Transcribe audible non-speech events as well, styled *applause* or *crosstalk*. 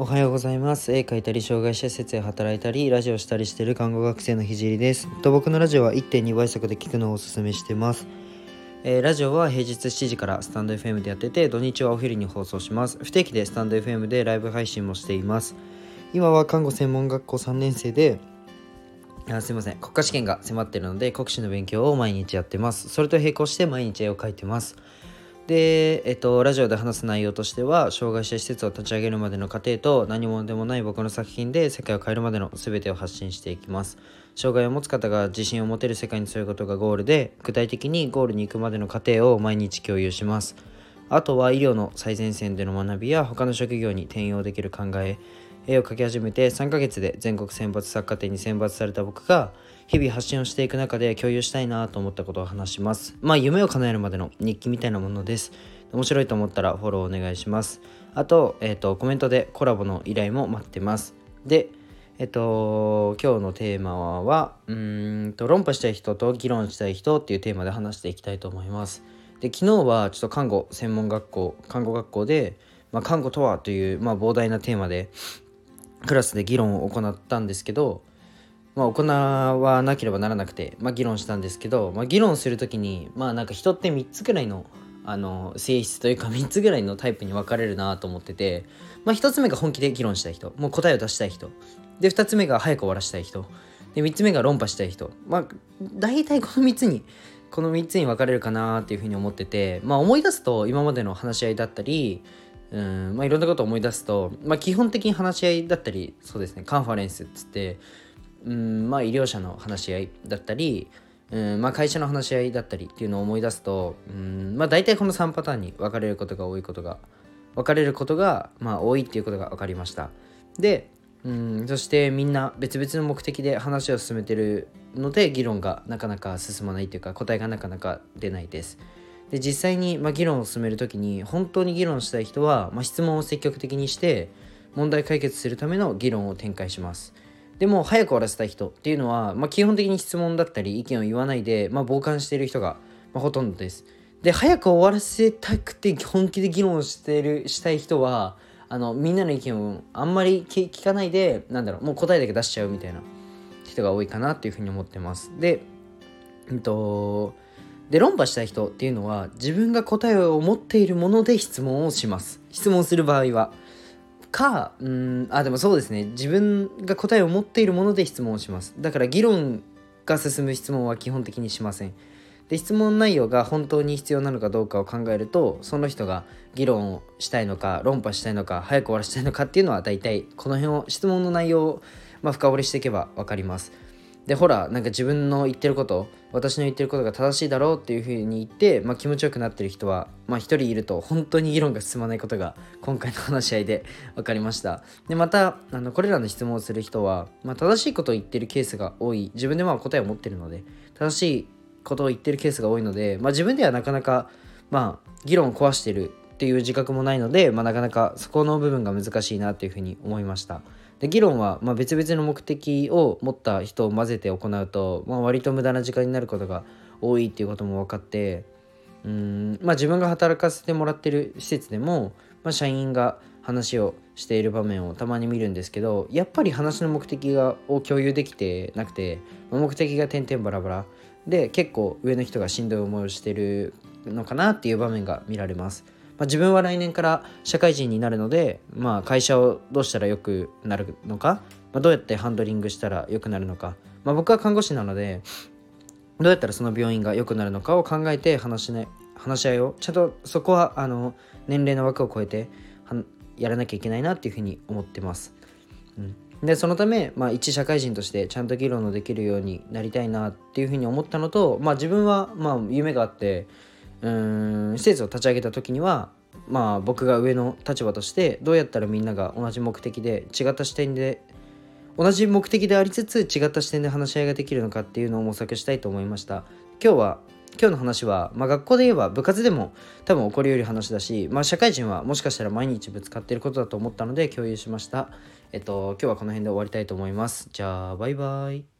おはようございます。絵描いたり障害者施設で働いたりラジオしたりしている看護学生のひじりです。と僕のラジオは1.2倍速で聞くのをおすすめしてます。えー、ラジオは平日7時からスタンド FM でやってて土日はお昼に放送します。不定期でスタンド FM でライブ配信もしています。今は看護専門学校3年生であすいません。国家試験が迫っているので国試の勉強を毎日やってます。それと並行して毎日絵を描いてます。で、えっと、ラジオで話す内容としては障害者施設を立ち上げるまでの過程と何者でもない僕の作品で世界を変えるまでの全てを発信していきます。障害を持つ方が自信を持てる世界にすることがゴールで具体的にゴールに行くまでの過程を毎日共有します。あとは医療の最前線での学びや他の職業に転用できる考え絵を描き始めて3ヶ月で全国選抜作家展に選抜された僕が日々発信をしていく中で共有したいなと思ったことを話します。まあ夢を叶えるまでの日記みたいなものです。面白いと思ったらフォローお願いします。あと、え、ー、と、コメントでコラボの依頼も待ってます。で、えっと、今日のテーマは、うんと、論破したい人と議論したい人っていうテーマで話していきたいと思います。で、昨日はちょっと看護専門学校、看護学校で、まあ、看護とはという、まあ、膨大なテーマでクラスで議論を行ったんですけど、まあ、行わなければならなくて、まあ、議論したんですけど、まあ、議論する時にまあなんか人って3つぐらいのあの性質というか *laughs* 3つぐらいのタイプに分かれるなと思ってて、まあ、1つ目が本気で議論したい人もう答えを出したい人。で2つ目が早く終わらしたい人。で3つ目が論破したい人。まあ大体この3つにこの3つに分かれるかなっていうふうに思っててまあ思い出すと今までの話し合いだったりうんまあいろんなことを思い出すと、まあ、基本的に話し合いだったりそうですねカンファレンスっつってうんまあ医療者の話し合いだったりうんまあ、会社の話し合いだったりっていうのを思い出すとうんまあ大体この3パターンに分かれることが多いことが分かれることがまあ多いっていうことが分かりました。でうんそしてみんな別々の目的で話を進めてるので議論がなかなか進まないっていうか答えがなかなか出ないです。で実際に、まあ、議論を進める時に本当に議論したい人は、まあ、質問を積極的にして問題解決するための議論を展開しますでも早く終わらせたい人っていうのは、まあ、基本的に質問だったり意見を言わないで、まあ、傍観している人が、まあ、ほとんどです。で早く終わらせたくて本気で議論してるしたい人はあのみんなの意見をあんまり聞かないでなんだろうもう答えだけ出しちゃうみたいな人が多いかなっていうふうに思ってます。で、えっと、で論破したい人っていうのは自分が答えを持っているもので質問をします。質問する場合は。かうんあでもそうですね自分が答えを持っているもので質問をしますだから議論が進む質問は基本的にしませんで質問内容が本当に必要なのかどうかを考えるとその人が議論をしたいのか論破したいのか早く終わらせたいのかっていうのは大体この辺を質問の内容を、まあ、深掘りしていけば分かりますでほらなんか自分の言ってること私の言ってることが正しいだろうっていうふうに言って、まあ、気持ちよくなってる人はまあ人いると本当に議論が進まないことが今回の話し合いで分かりました。でまたあのこれらの質問をする人は、まあ、正しいことを言ってるケースが多い。自分でまあ答えを持ってるので正しいことを言ってるケースが多いので、まあ、自分ではなかなかまあ議論を壊してるっていう自覚もないので、まあ、なかなかそこの部分が難しいなというふうに思いました。で議論はま別々の目的を持った人を混ぜて行うと、まあ、割と無駄な時間になることが多いっていうことも分かってうんまあ自分が働かせてもらってる施設でも、まあ、社員が話をしている場面をたまに見るんですけどやっぱり話の目的がを共有できてなくて目的が点々バラバラで結構上の人がしんどい思いをしてるのかなっていう場面が見られます。まあ、自分は来年から社会人になるので、まあ、会社をどうしたらよくなるのか、まあ、どうやってハンドリングしたらよくなるのか、まあ、僕は看護師なのでどうやったらその病院が良くなるのかを考えて話し,、ね、話し合いをちゃんとそこはあの年齢の枠を超えてやらなきゃいけないなっていうふうに思ってます。うんでそのため、まあ、一社会人としてちゃんと議論のできるようになりたいなっていうふうに思ったのと、まあ、自分はまあ夢があってうん施設を立ち上げた時にはまあ僕が上の立場としてどうやったらみんなが同じ目的で違った視点で同じ目的でありつつ違った視点で話し合いができるのかっていうのを模索したいと思いました。今日は今日の話は、まあ、学校で言えば部活でも多分起こりうる話だし、まあ、社会人はもしかしたら毎日ぶつかってることだと思ったので共有しました。えっと今日はこの辺で終わりたいと思います。じゃあバイバイ。